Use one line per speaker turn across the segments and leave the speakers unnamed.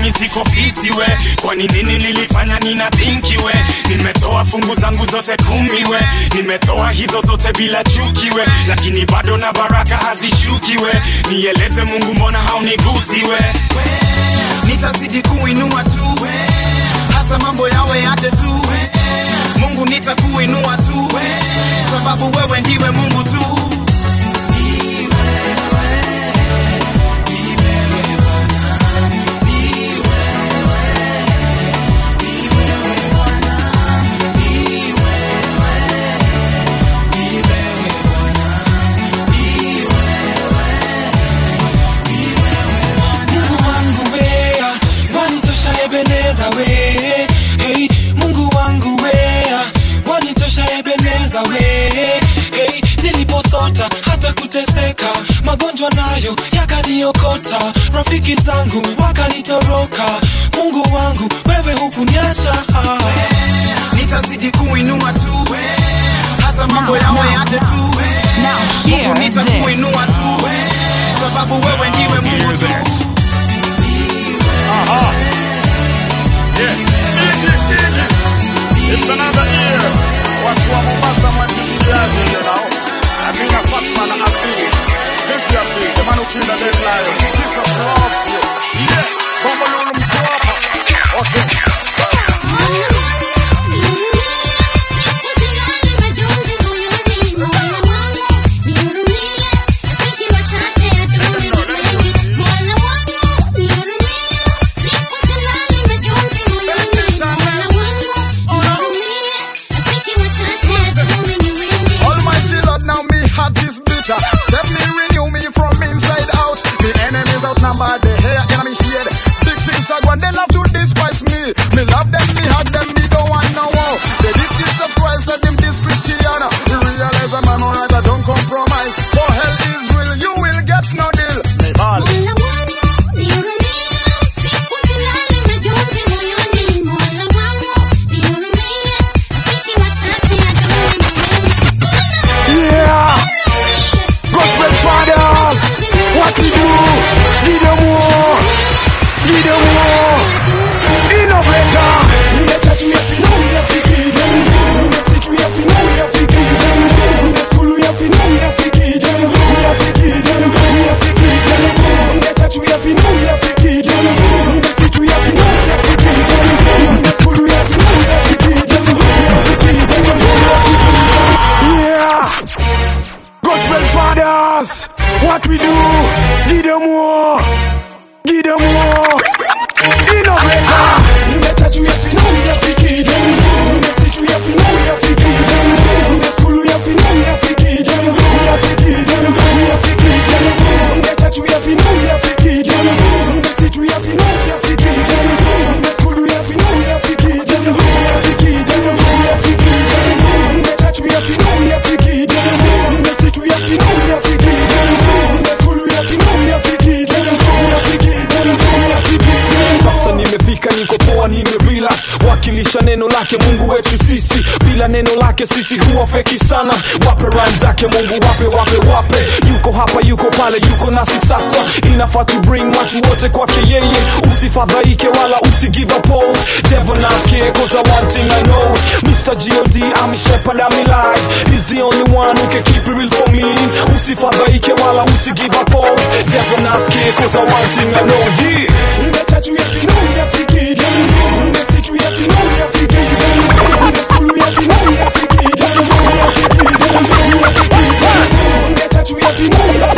mimi siko fiti we, kwani nini nilifanya nina thinki we, nimetoa fungu zangu zote kumi we, nimetoa hizo zote bila chuki we, lakini bado na baraka hazishuki we, nieleze Mungu mbona hauniguzi we, we nitazidi kuinua tu. We, hata mambo yawe aje tu. We, Mungu nitakuinua tu. We, sababu wewe ndiwe Mungu tu.
nawe hey, niliposota hata kuteseka magonjwa nayo yakaniokota rafiki zangu wakanitoroka. Mungu wangu wewe hukuniacha.
Hey, kuinua tu. Hey, hata mambo yawe yaje tu. Nitakuinua tu. Sababu wewe ndiwe mungu tu. Yeah.
It's another year. watu wa Mombasa mwatisikiaje hiyo nao Amina Fatma na Afili you yeah. Okay.
Mungu wape wape wape, yuko hapa, yuko pale, yuko nasi sasa, inafaa tu bring watu wote kwake yeye, usifadhaike wala usigive up hope. Devil asking cause I one thing I know, Mr. God I'm shepherd I'm alive, he's the only one who can keep it real for me. Usifadhaike wala usigive up hope. Devil asking cause I one thing I know. Yeah.
Nina tatu ya kinoni ya fikiri, nina situ ya kinoni ya fikiri, nina skulu ya kinoni ya fikiri. you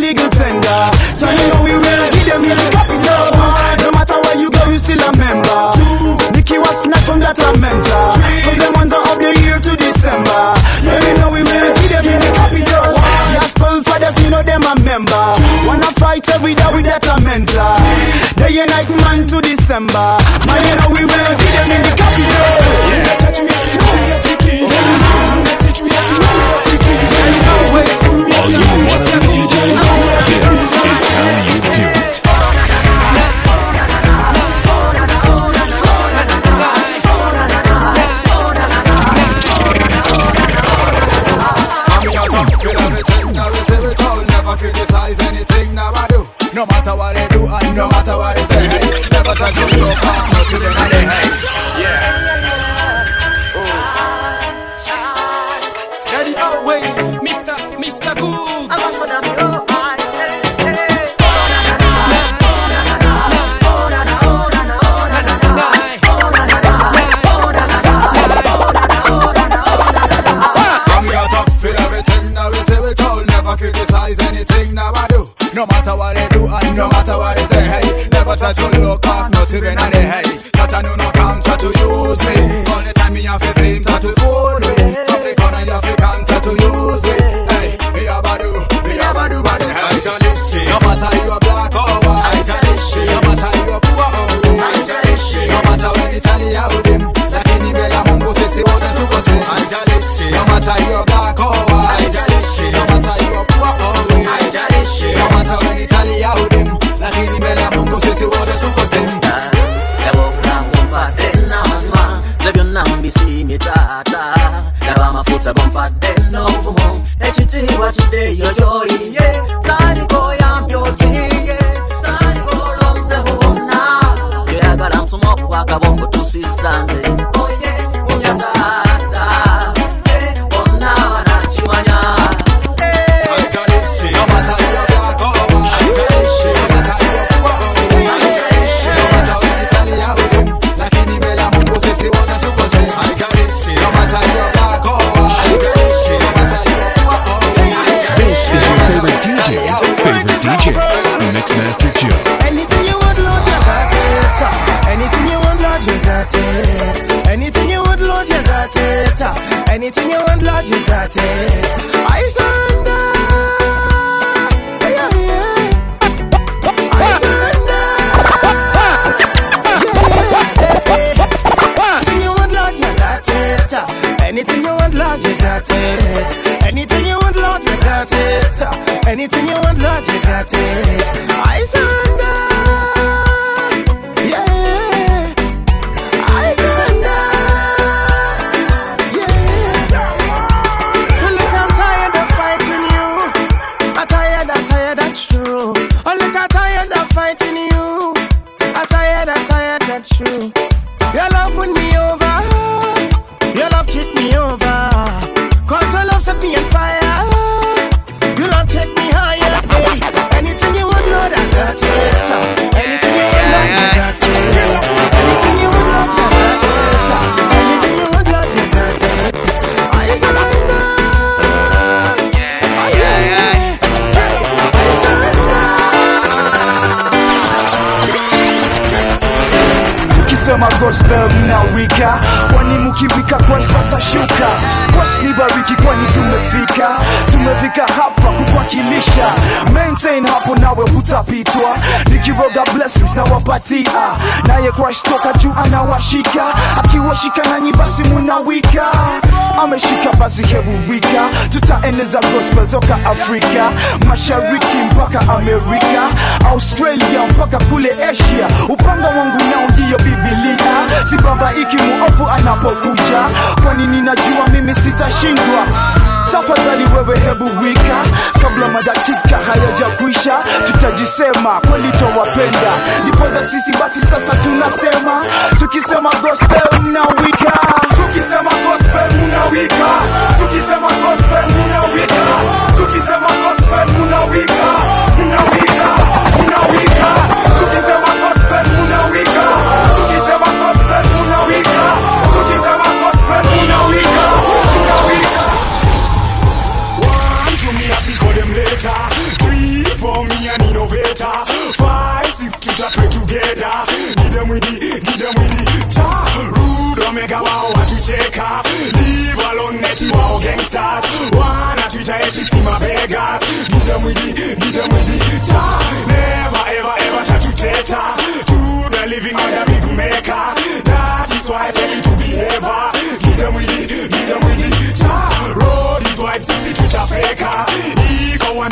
legal tender. So you know we will give them real capital. No matter where you go, you still a member. Nikki was not from that a mentor. From the ones of the year to December. Yeah, you know we will give them real capital. Gospel fathers, you know them a member. Wanna fight every day with that a mentor. Day and night, man to December. Man, you know we will give them real capital.
pop, no to the
night. Afrika Mashariki mpaka Amerika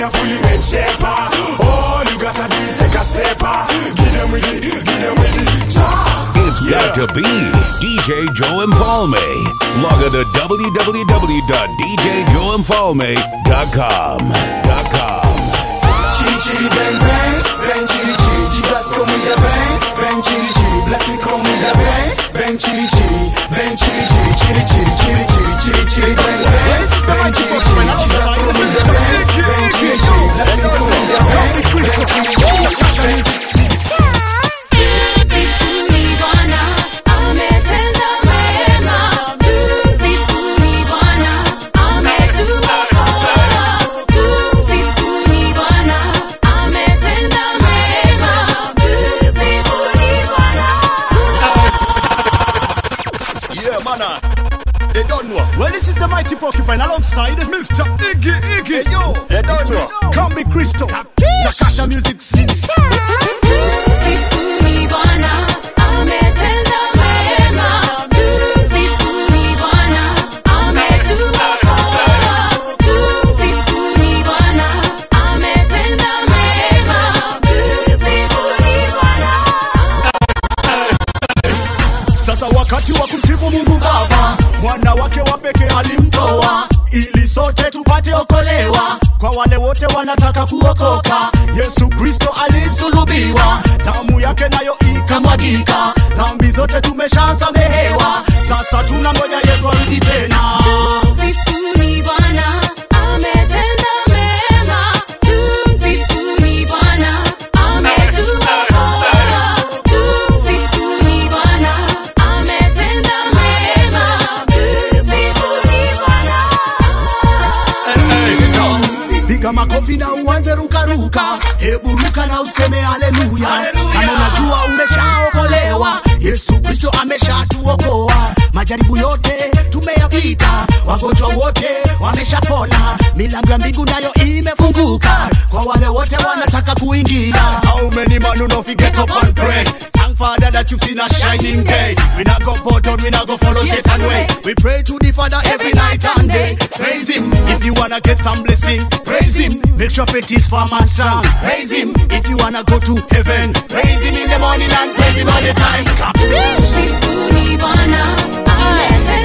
Made shaper. All you gotta do is take a them with give them with. Cha.
It's got to be DJ Joe Mfalme. Log on to www.djjoemfalme.com. Dot com.
Chitty chitty bang bang, bang chitty chitty. Jesus come with the bang, bang chitty chitty. Blessing come with the bang, bang chitty chitty, bang chitty chitty, chitty chitty, chitty chitty, chitty chitty bang bang, bang chitty chitty. Jesus come with the bang, bang chitty chitty. Blessing come with the bang, bang chitty chitty, bang chitty chitty.
Yeah,
alongside Mr. piga makofi na uanze rukaruka hebu ruka na useme haleluya. Kama unajua umeshaokolewa yesu kristo ameshatuokoa majaribu yote tumeyapita wagonjwa wote wameshapona milango ya mbingu nayo imefunguka kwa wale wote wanataka kuingia. How many man who know get up and pray thank father that you've seen a shining day. We not go button we not go follow satan way. We pray to the father every night and day. Praise him if you wanna get some blessing. Praise him make sure faith is firm and strong. Praise him if you wanna go to heaven. Praise him in the morning and praise him all the time.
Ain't no party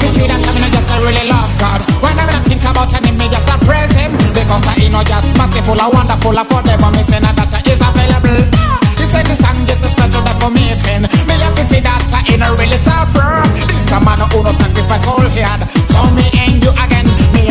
Me see that not just a really love God. Whenever I think about him, me just praise him because I just a a. Me available. He said for me sin. Me to see that I ain't a really suffer. This a man who no sacrifice all he had. So me and you again.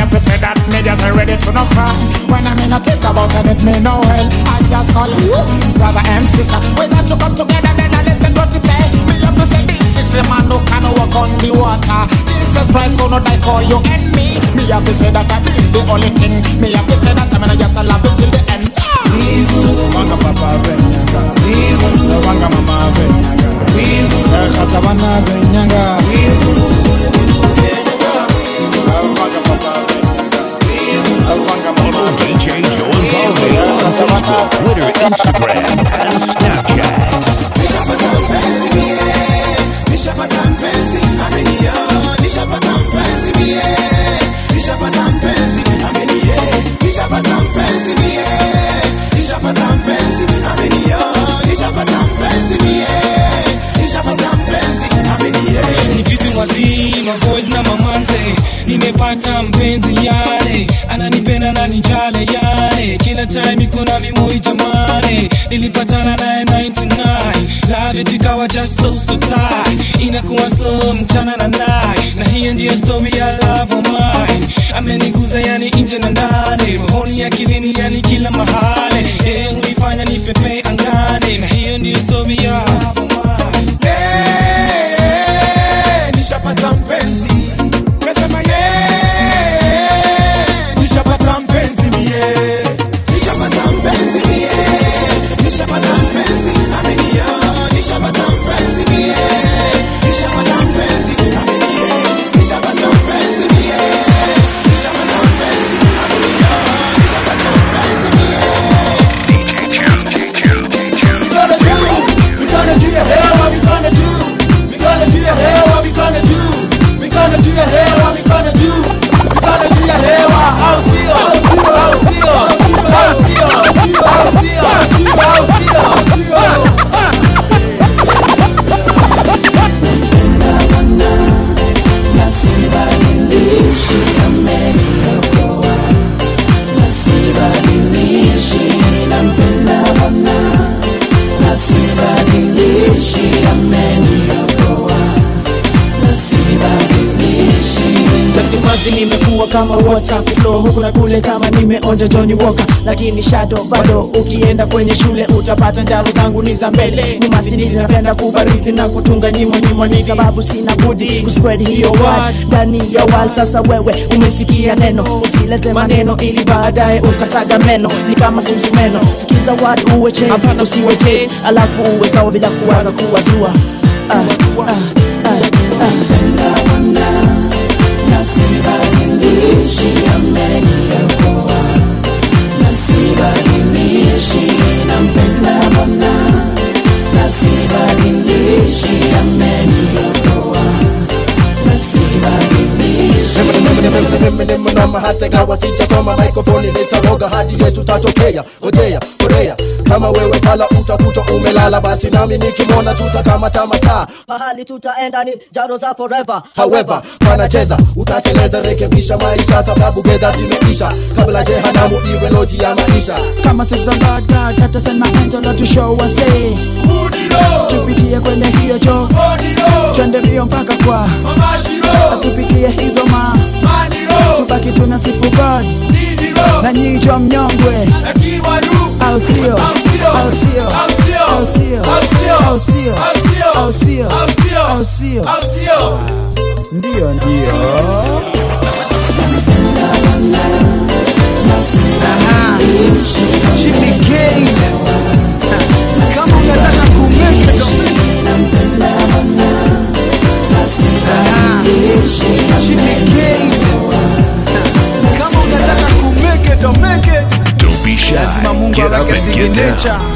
Have to say that me just ready to no cry. When I mean I think about it, it me no hell. I just call you brother and sister. We got to come together, then I listen what we say. Me have to say this is a man who can walk on the water. Jesus Christ will not die for you and me. Me have to say that that is the only thing. Me have to say that I'm gonna just love it till the end. Ah!
Follow Facebook, Twitter, Instagram, and Snapchat.
nimepata mpenzi yale
ananipenda yale kila time iko na mimoi jamani. Nilipatana naye 99 love it ikawa just so so tight. Inakuwa so mchana na night. Na hiyo ndiyo story ya love of mine. Ameniguza yani nje na ndani. Rohoni akilini yani kila mahali. Yeye hunifanya nipepe angani. Na hiyo ndiyo story ya love of mine. Hey, nishapata mpenzi kasema
kama water flow huku na kule kama nimeonja Johnny Walker, lakini shadow bado. Ukienda kwenye shule utapata njaro zangu ni za mbele, ni masini napenda kubarizi na kutunga nyimo nyimo, ni sababu sina budi kuspread hiyo word ndani ya world. Sasa wewe umesikia neno, usilete maneno ili baadaye ukasaga meno, ni kama susi meno. Sikiza word uwe che, usiwe chase alafu uwe sawa bila kuwaza kuwazua. Ah, ah, ah, ah.
nasibadilishi
hata gawa sijasoma mikrofoni nitaroga hadi yetu tatokea ojea korea kama wewe sala utakuta umelala. Basi nami nikimwona tutakamata mataa
mahali tutaenda ni jaro za forever.
However panacheza utateleza rekebisha maisha. Sababu gedha zimeisha. Kabla jehanamu iwe loji ya maisha.
Kama siku za God, God hata send my angel to show us say tupitie kwenye hiyo jo. Twende mbio mpaka kwa tupitie hizo ma. Tubaki tuna sifu God. Na nyijo mnyongwe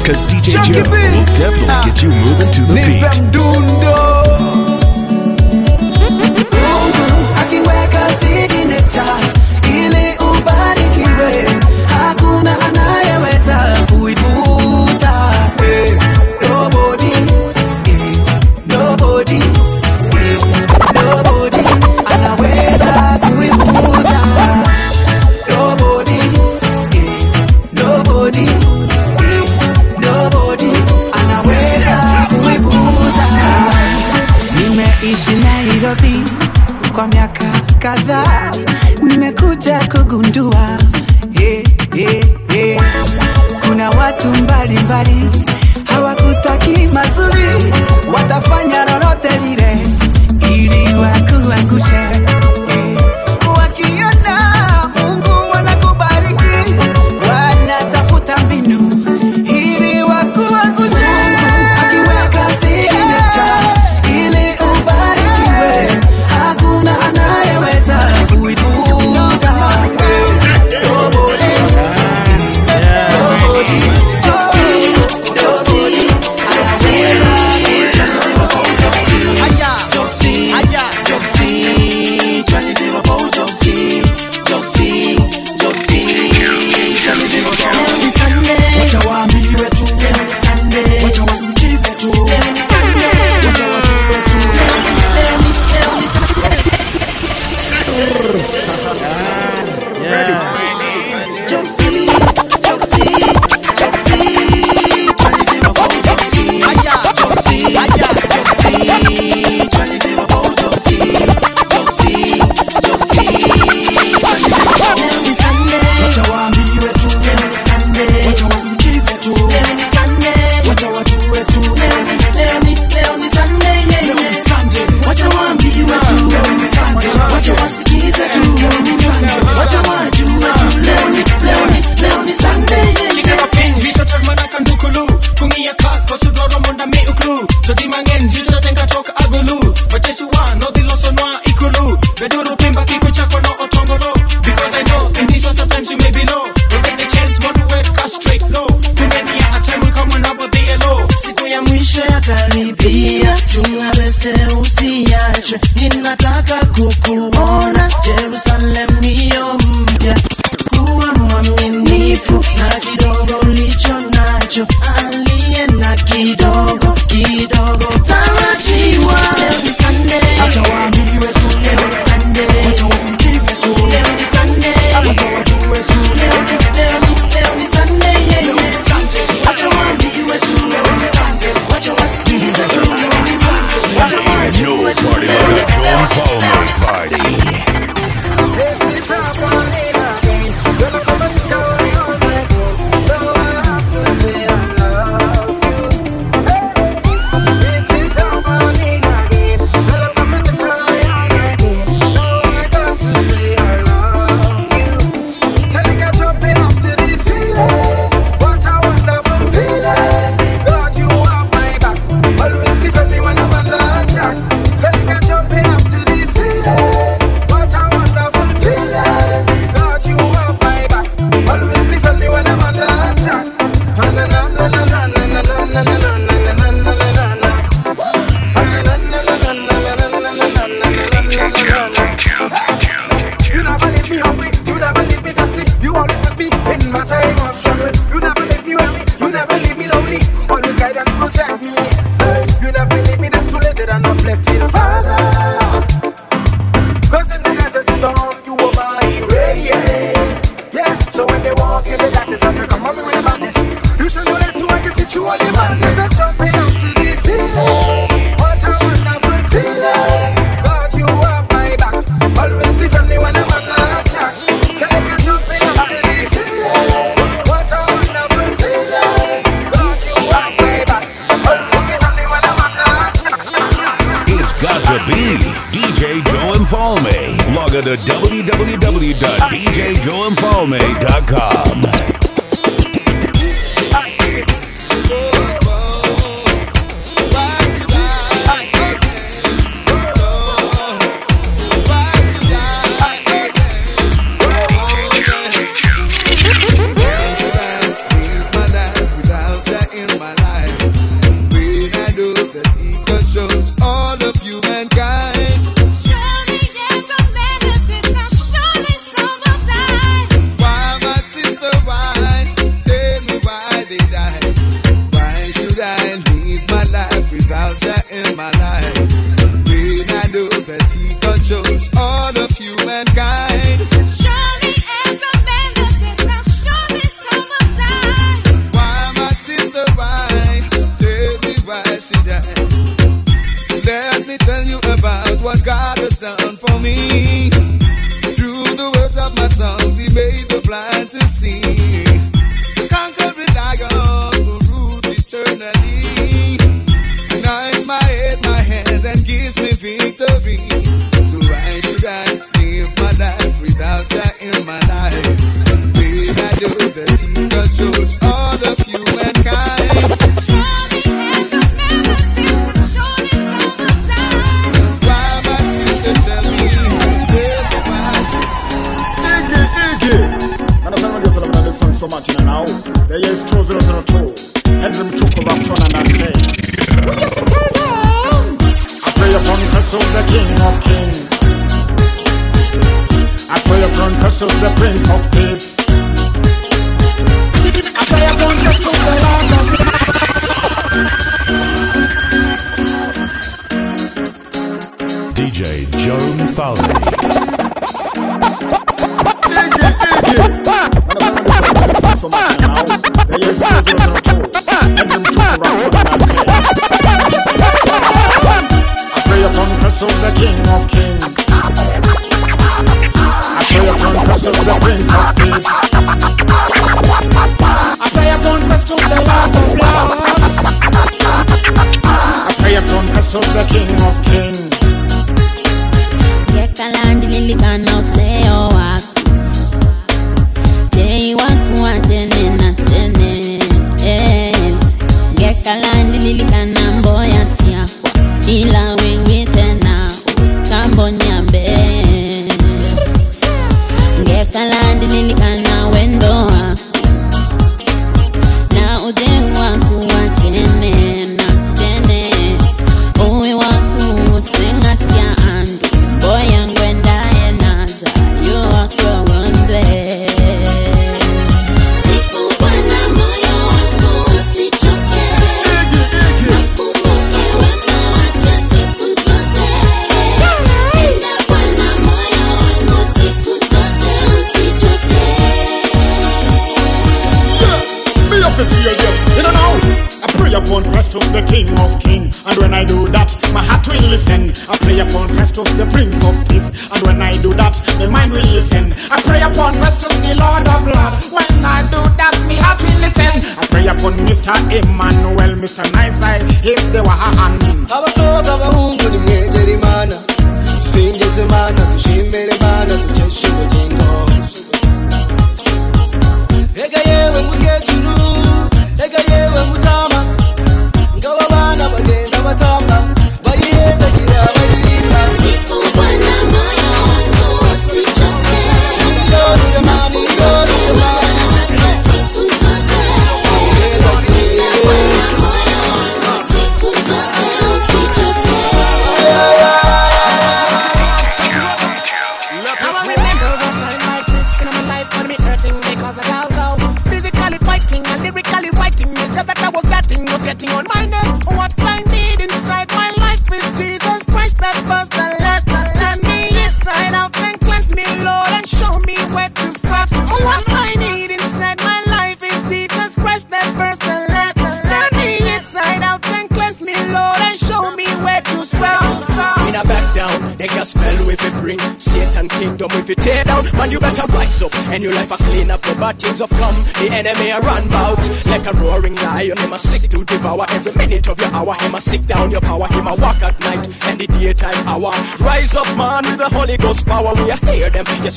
Because DJ Joe will definitely get you moving to the beat.
to www.djjoemfalme.com. took the king of kings. Yekala and
Liligan
now
say, oh.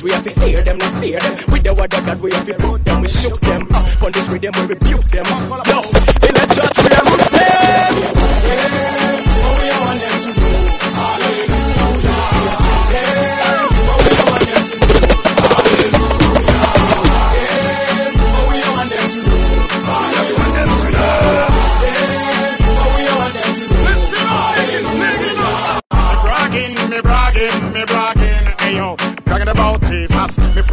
We have to hear them, not fear them. With the word of God, we have to put them, we shook them. Up on this rhythm, we rebuke them. Yo, in the church, we are root them.
bragging,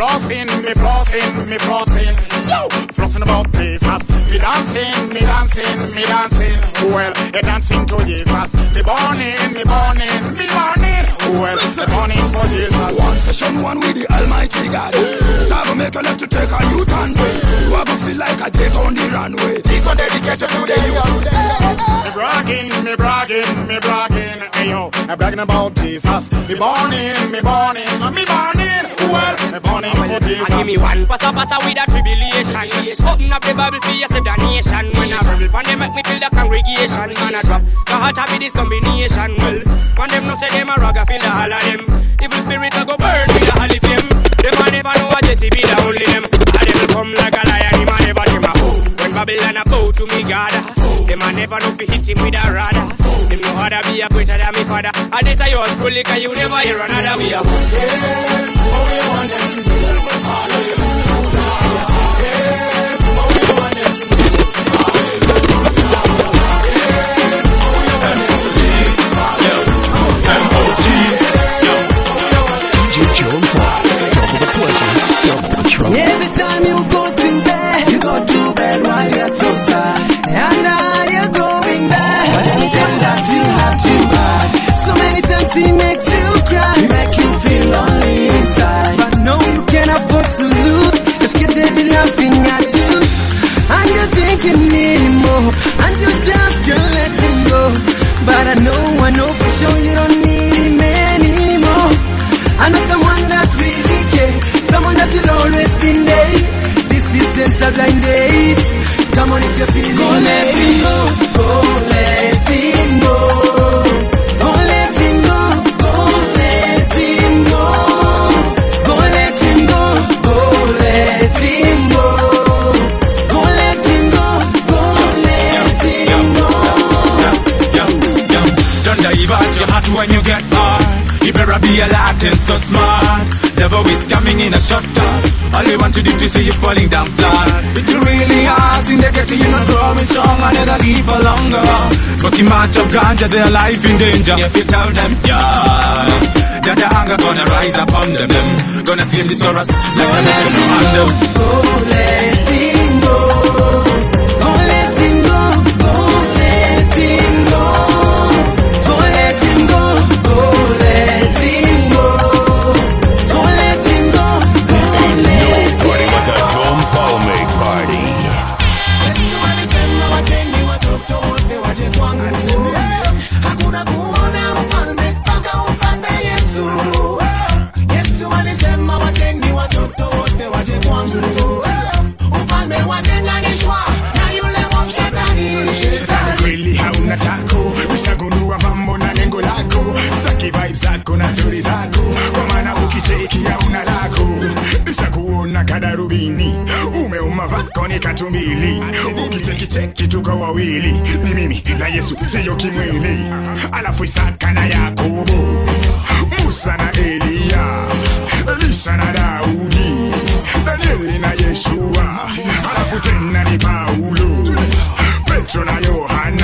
flossing, me flossing, me flossing, yo, flossing about Jesus. Me dancing, me dancing, me dancing, well, a dancing to Jesus. Me burning, me burning, me burning, well, me burning for Jesus.
One session, one with the Almighty God. Time make a left to take a U-turn. You have to feel like a jet on the runway. This one dedicated to the youth.
Me bragging, me bragging, me bragging, ayo, I'm bragging about Jesus. Me burning, me burning, me burning, well, me burning Jesus.
And give me one pass pass with a tribulation. Open up the Bible for you, save the nation. When I rebel, when they make me feel the congregation. Man, I drop the heart of this combination. Well, when them no say them a ragga, feel the all of them. Evil spirit a go burn with the holy flame. Them a never know a Jesse be the only them. And them come like a lion, him a never a. When Babylon a bow to me God, them a never know fi hit him with a rod. Them know how to be a greater than me father. And this a yours truly, cause you never hear another oh, we a
Every Go let him go. Go let him go. Go let him go. Go let him go. Go let him go. Go let him go. Go let him go.
Don't your heart when you get. You better be a Latin so smart. Devil is coming in a shotgun. All you want to do to see you falling down flat. It really hard in the ghetto, you're not growing strong. I never leave for longer. Smoking much of ganja, their life in danger. If you tell them, yeah. That the anger gonna rise upon them, them. Gonna sing this chorus like a national anthem.
Go let
vako ni katumbili, tuko wawili, ni mimi na Yesu siyo kimwili, alafu Isaka na Yakobo, Musa na Eliya, Elisha na Daudi, Danieli na Yeshua, alafu tena ni Paulo. Petro na Yohana,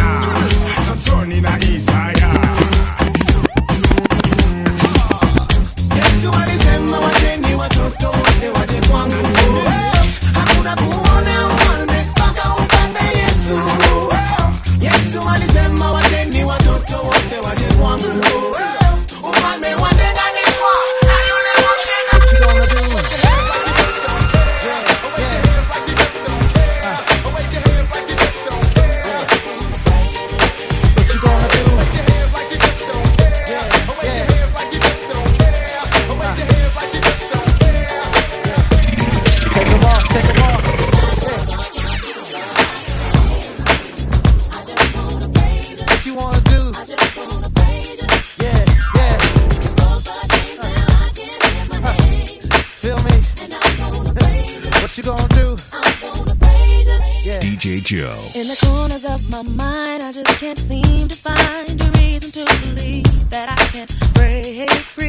that I can't break.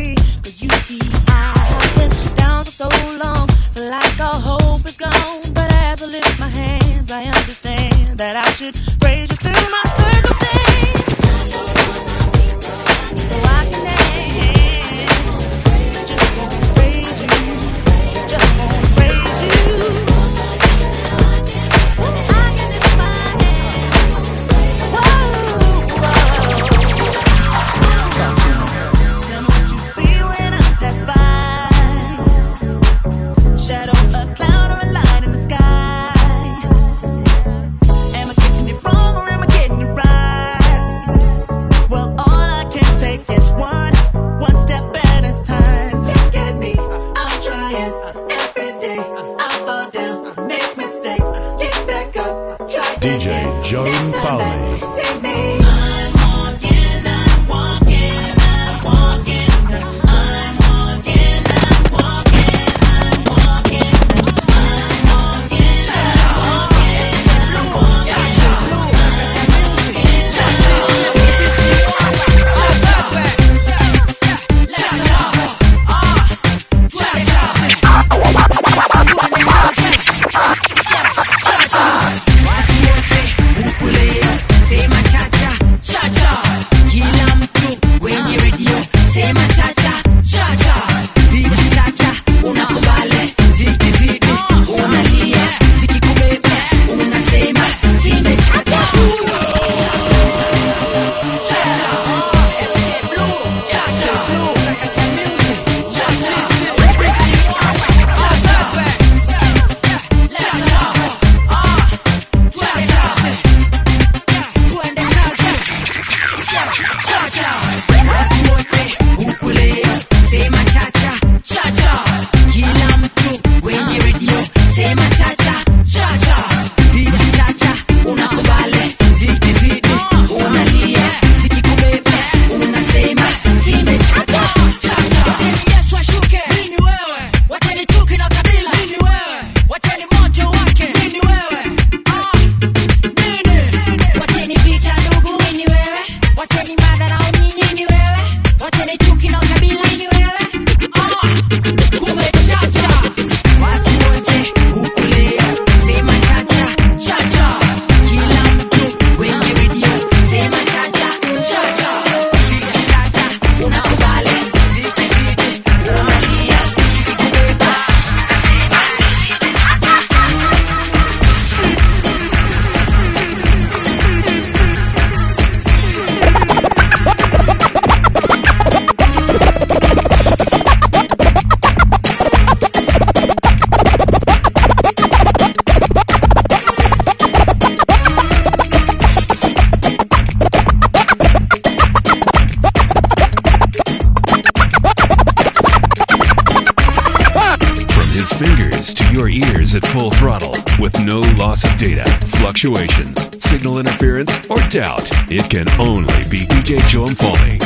fluctuations, signal interference, or doubt, it can only be DJ Joe Mfalme.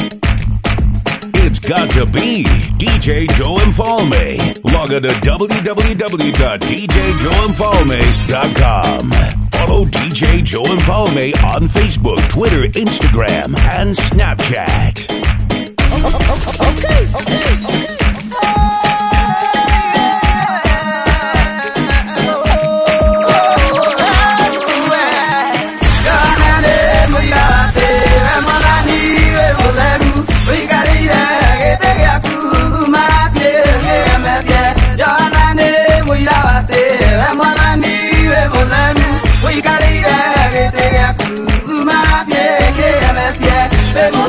It's got to be DJ Joe Mfalme. Log on to www.djjoemfalme.com. Follow DJ Joe Mfalme on Facebook, Twitter, Instagram, and Snapchat.
de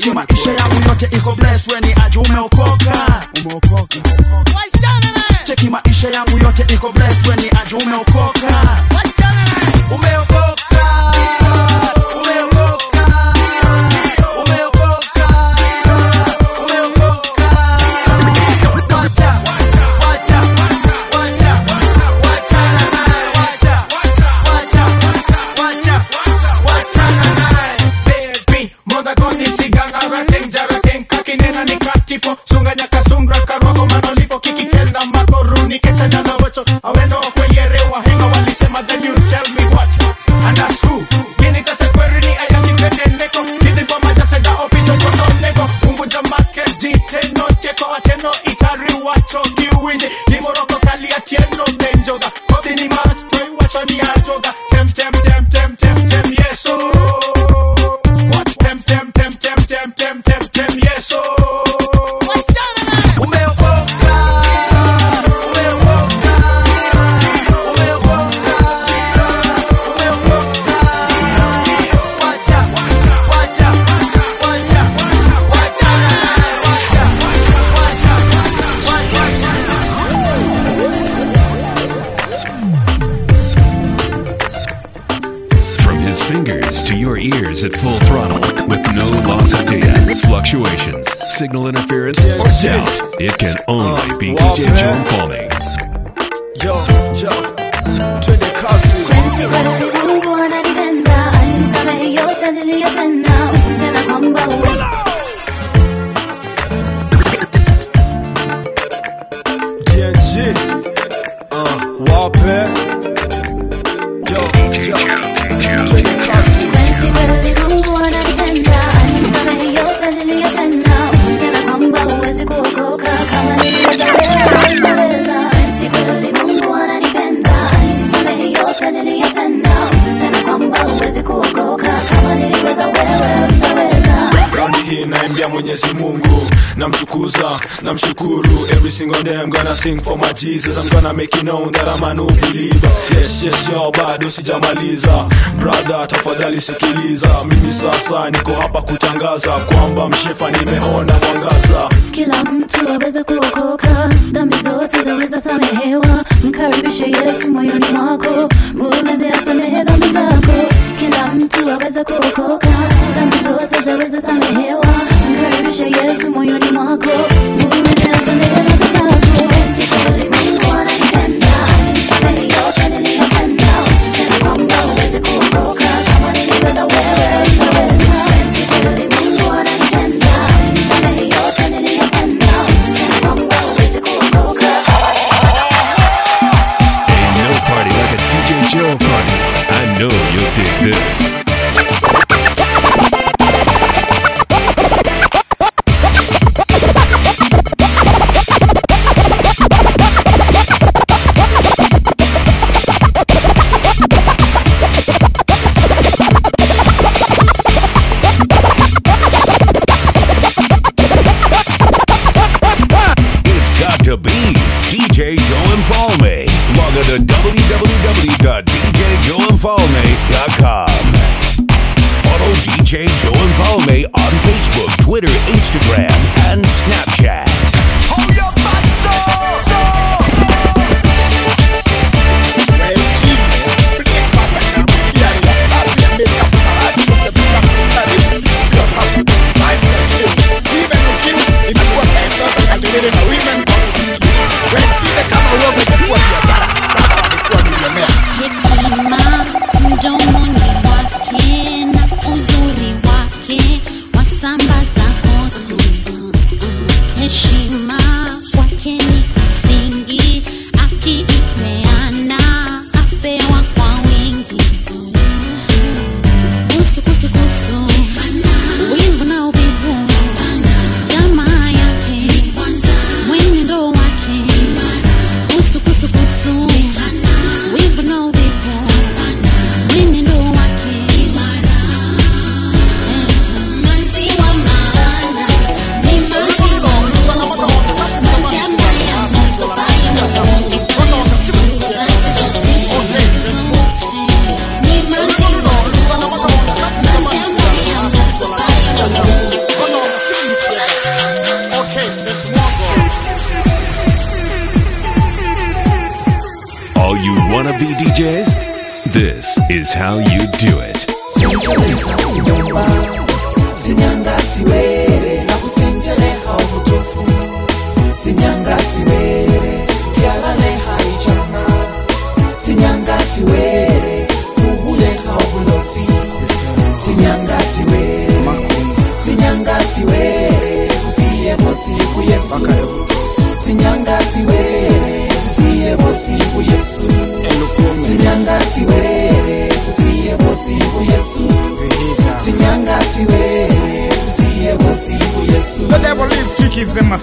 check my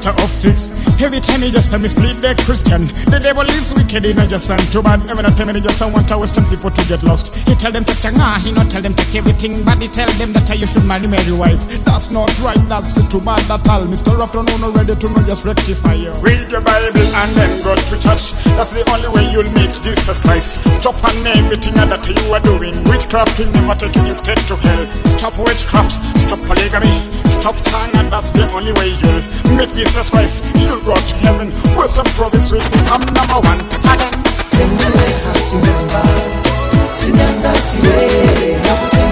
master of tricks. Every time he just mislead the Christian. The devil is wicked, he not just sound too bad. Every time he just want to western people to get lost. He tell them to changa, he not tell them take everything, but he tell them that you should marry many wives. That's not right, that's too bad at all. Mr. Afternoon already to not just rectify you. Read your Bible and then go to church. That's the only way you'll meet Jesus Christ. Stop on everything that you are doing. Witchcraft will never take you straight to hell. Stop witchcraft, stop polygamy, stop China. That's the only way you'll meet Jesus Christ. You'll go to heaven. Western province will become number one again.
senjeleha sinyanga zinyanga siwere nakusenjeleha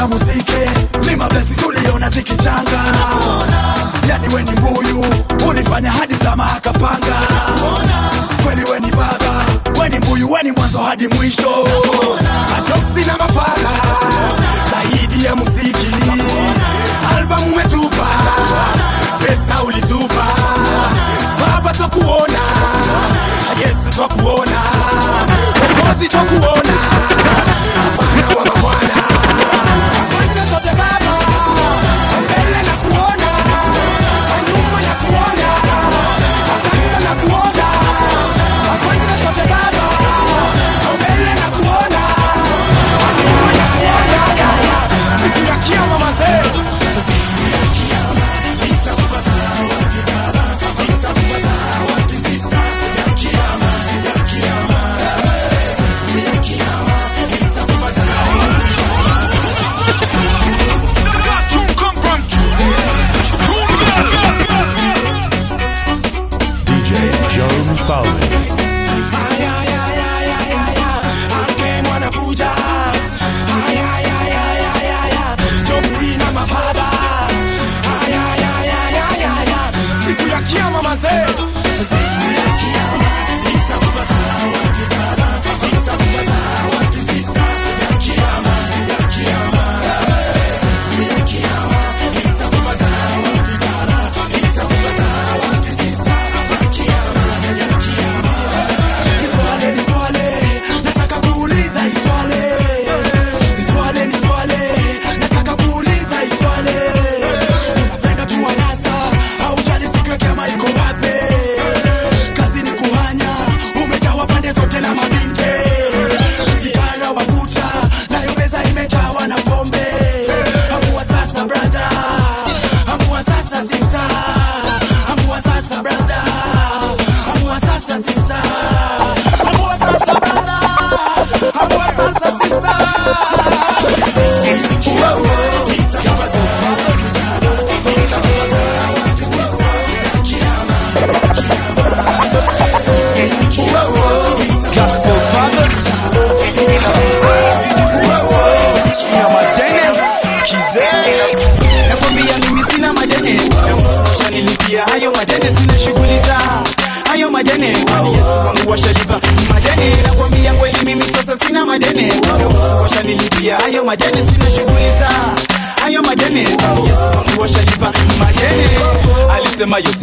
ya muziki. Ni mablesi tuliona zikichanga. Yani weni mbuyu unifanya hadi mlama akapanga. Kweli weni baba weni mbuyu weni mwanzo hadi mwisho.
Majoksi na mafara zaidi ya muziki, albamu umetupa, pesa ulitupa, baba twakuona, Yesu twakuona, Mwokozi twakuona,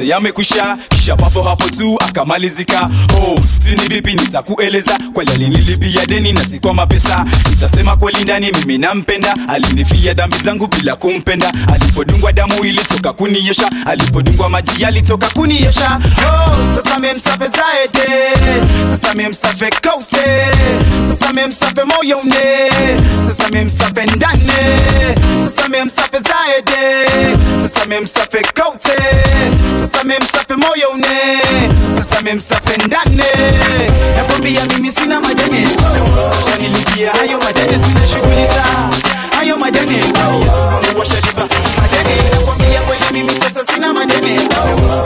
yamekwisha. Kisha papo hapo tu akamalizika. Oh, sijui vipi nitakueleza. Kweli alinilipia deni na si kwa mapesa nitasema kweli ndani mimi nampenda. Alinifia dhambi zangu bila kumpenda. Alipodungwa damu ilitoka kuniesha alipodungwa maji yalitoka kuniesha
oh, sasa sasa memsafe moyone sasa memsafe ndane nakwambia mimi sina madeni shanilipia hayo madeni sina shughuli za hayo madeni yesu washalipa madeni nakwambia kweli mimi sasa sina madeni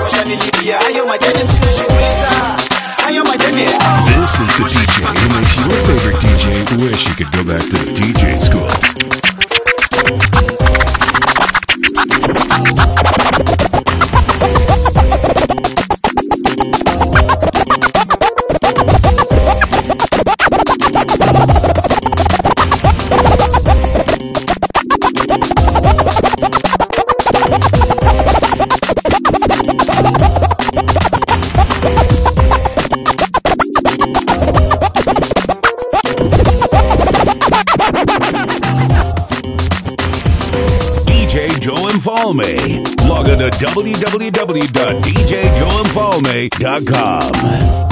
washanilipia hayo madeni sina shughuli za
This is the DJ who makes your favorite DJ wish you could go back to DJ school.
Joe Mfalme. Log on to
www.djjoemfalme.com.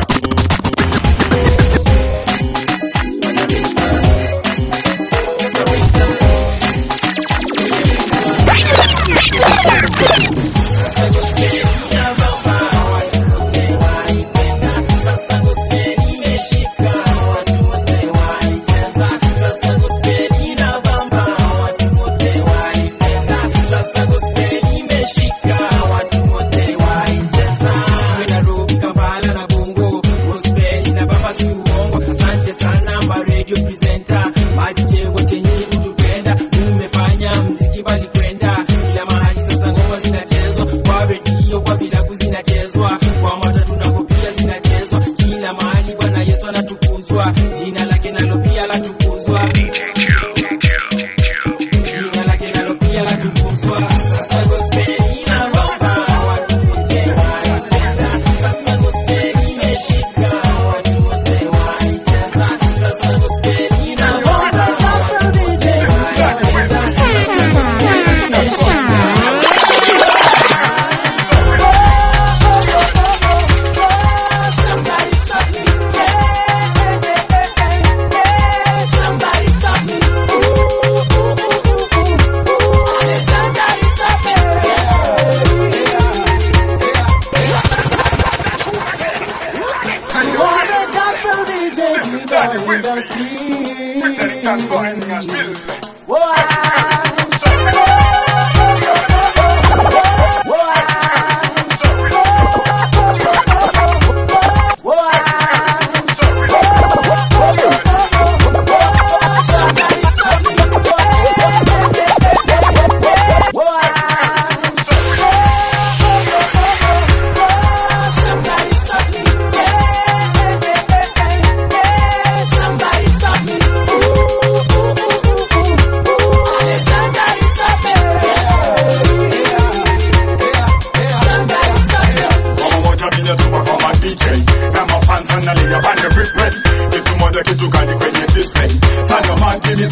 kitu kali kwenye display sana give me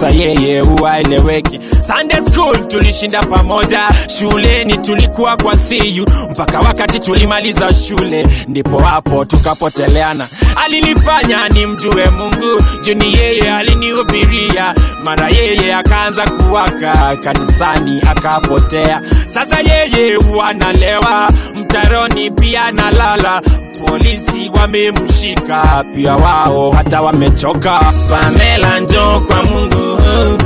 sasa yeye huwa eleweki. Sunday school tulishinda pamoja, shuleni tulikuwa kwa siyu mpaka wakati tulimaliza shule, ndipo hapo tukapoteleana. Alinifanya nimjue Mungu juni, yeye alinihubiria, mara yeye akaanza kuwaka kanisani akapotea. Sasa yeye huwa nalewa mtaroni, pia nalala polisi wamemshika pia wao hata wamechoka. Pamela njo kwa Mungu,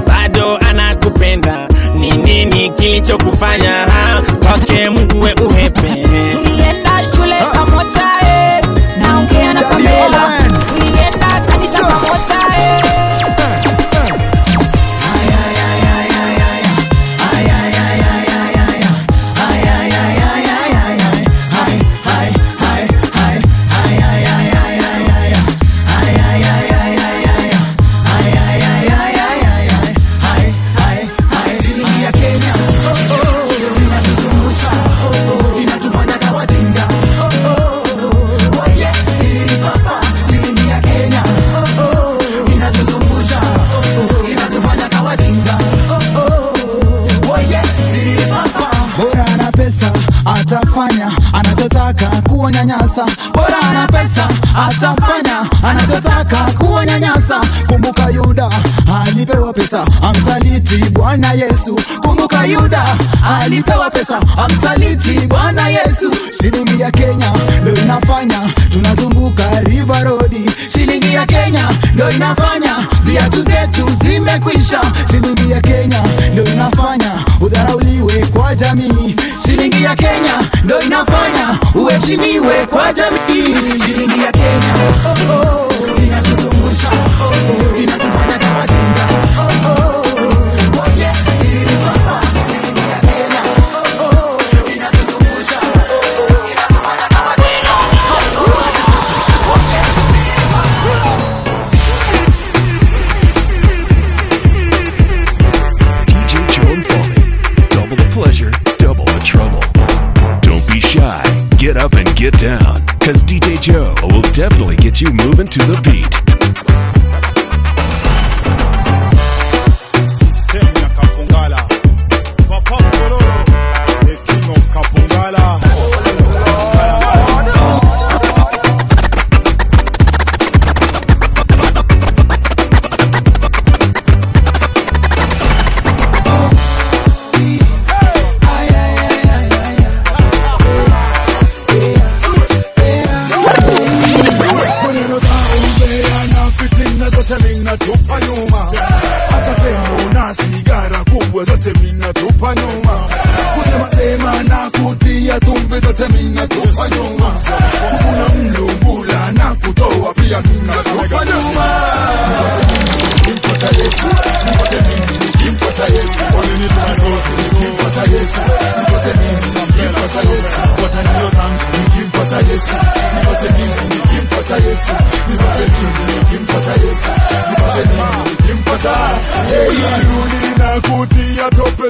bado anakupenda. Ni nini kilichokufanya toke Mungu we uhepe?
si ya Kenya
ndo inafanya tunazunguka river road. Shilingi ya Kenya ndo inafanya viatu zetu zimekwisha. Si ya Kenya ndo inafanya udharauliwe kwa jamii. Shilingi ya Kenya ndo inafanya uheshimiwe kwa jamii.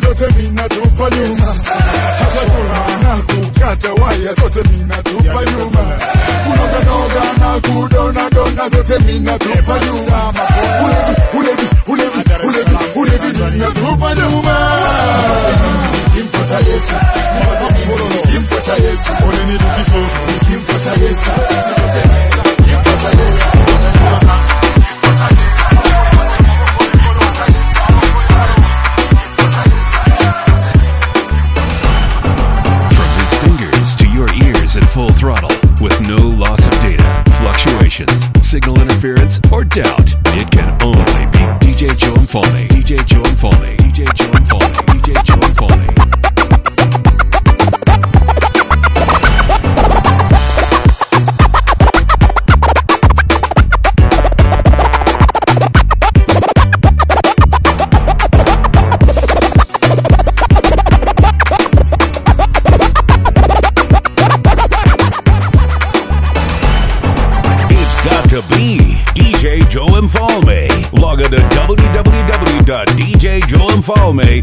zote minatupa nyuma, hata kula na kukata waya zote minatupa nyuma, kunoganoga na kudonadona zote minatupa nyuma, ulevi ulevi ulevi ulevi ulevi minatupa nyuma. Nikimfuata Yesu, nipate mimi, nikimfuata Yesu, ole nilukizo, nikimfuata Yesu, nipate mimi
www.djjoemfalme.com.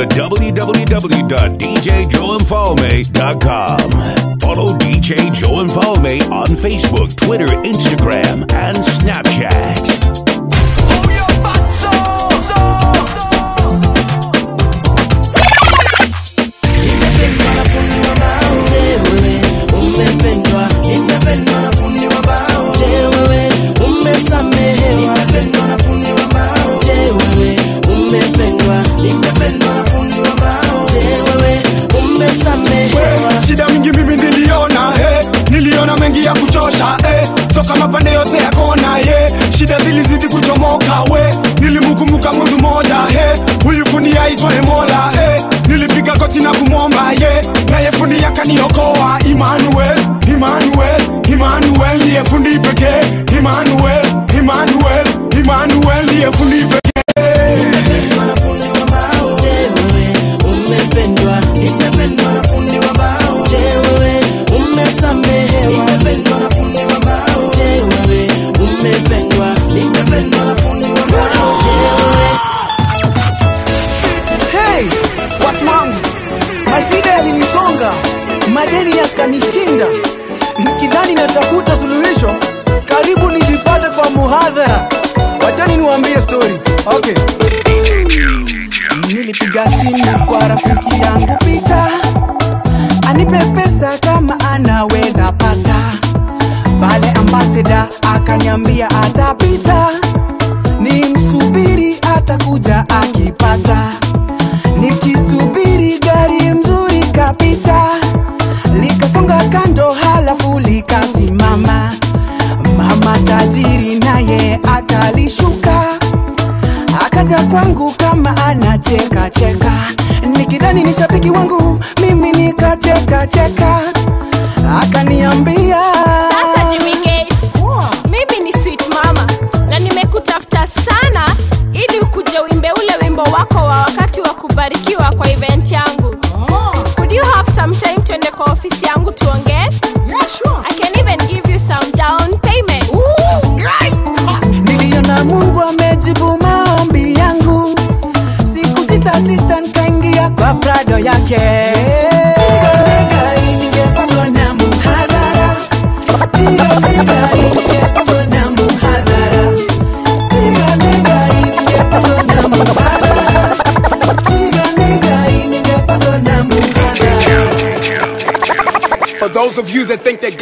to
Follow DJ Joe Mfalme on Facebook, Twitter, Instagram, and Snapchat.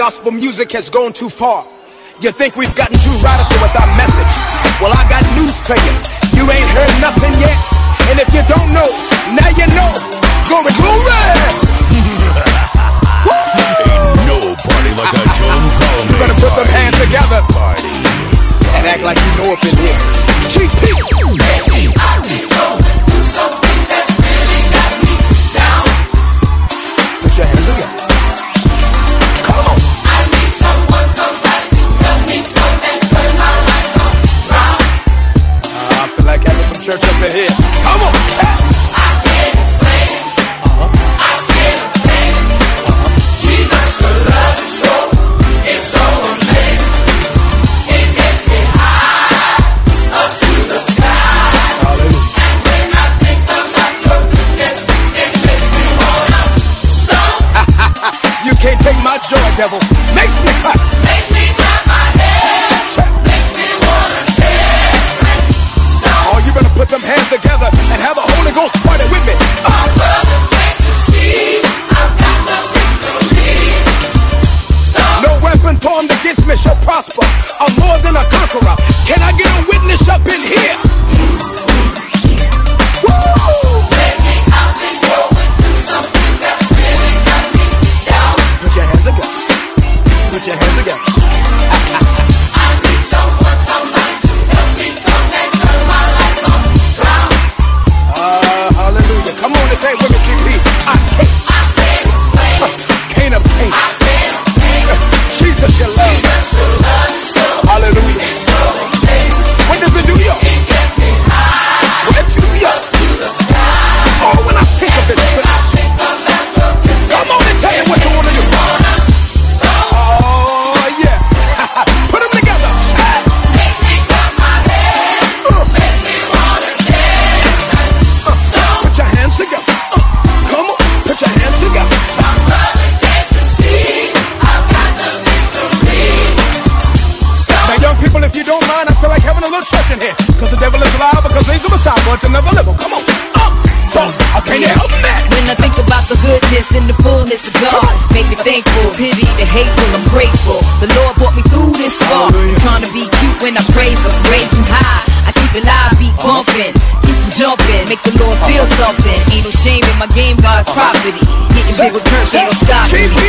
gospel music has gone too far. You think we've gotten too radical with our message? Well, I got news for you. You ain't heard nothing yet. And if you don't know, now you know. Glory, glory!
ain't nobody like a Joan Coleman.
You better put them hands together and act like you know up in here. GP! devil. my
game, God's property. Getting big with perks ain't no stopping me.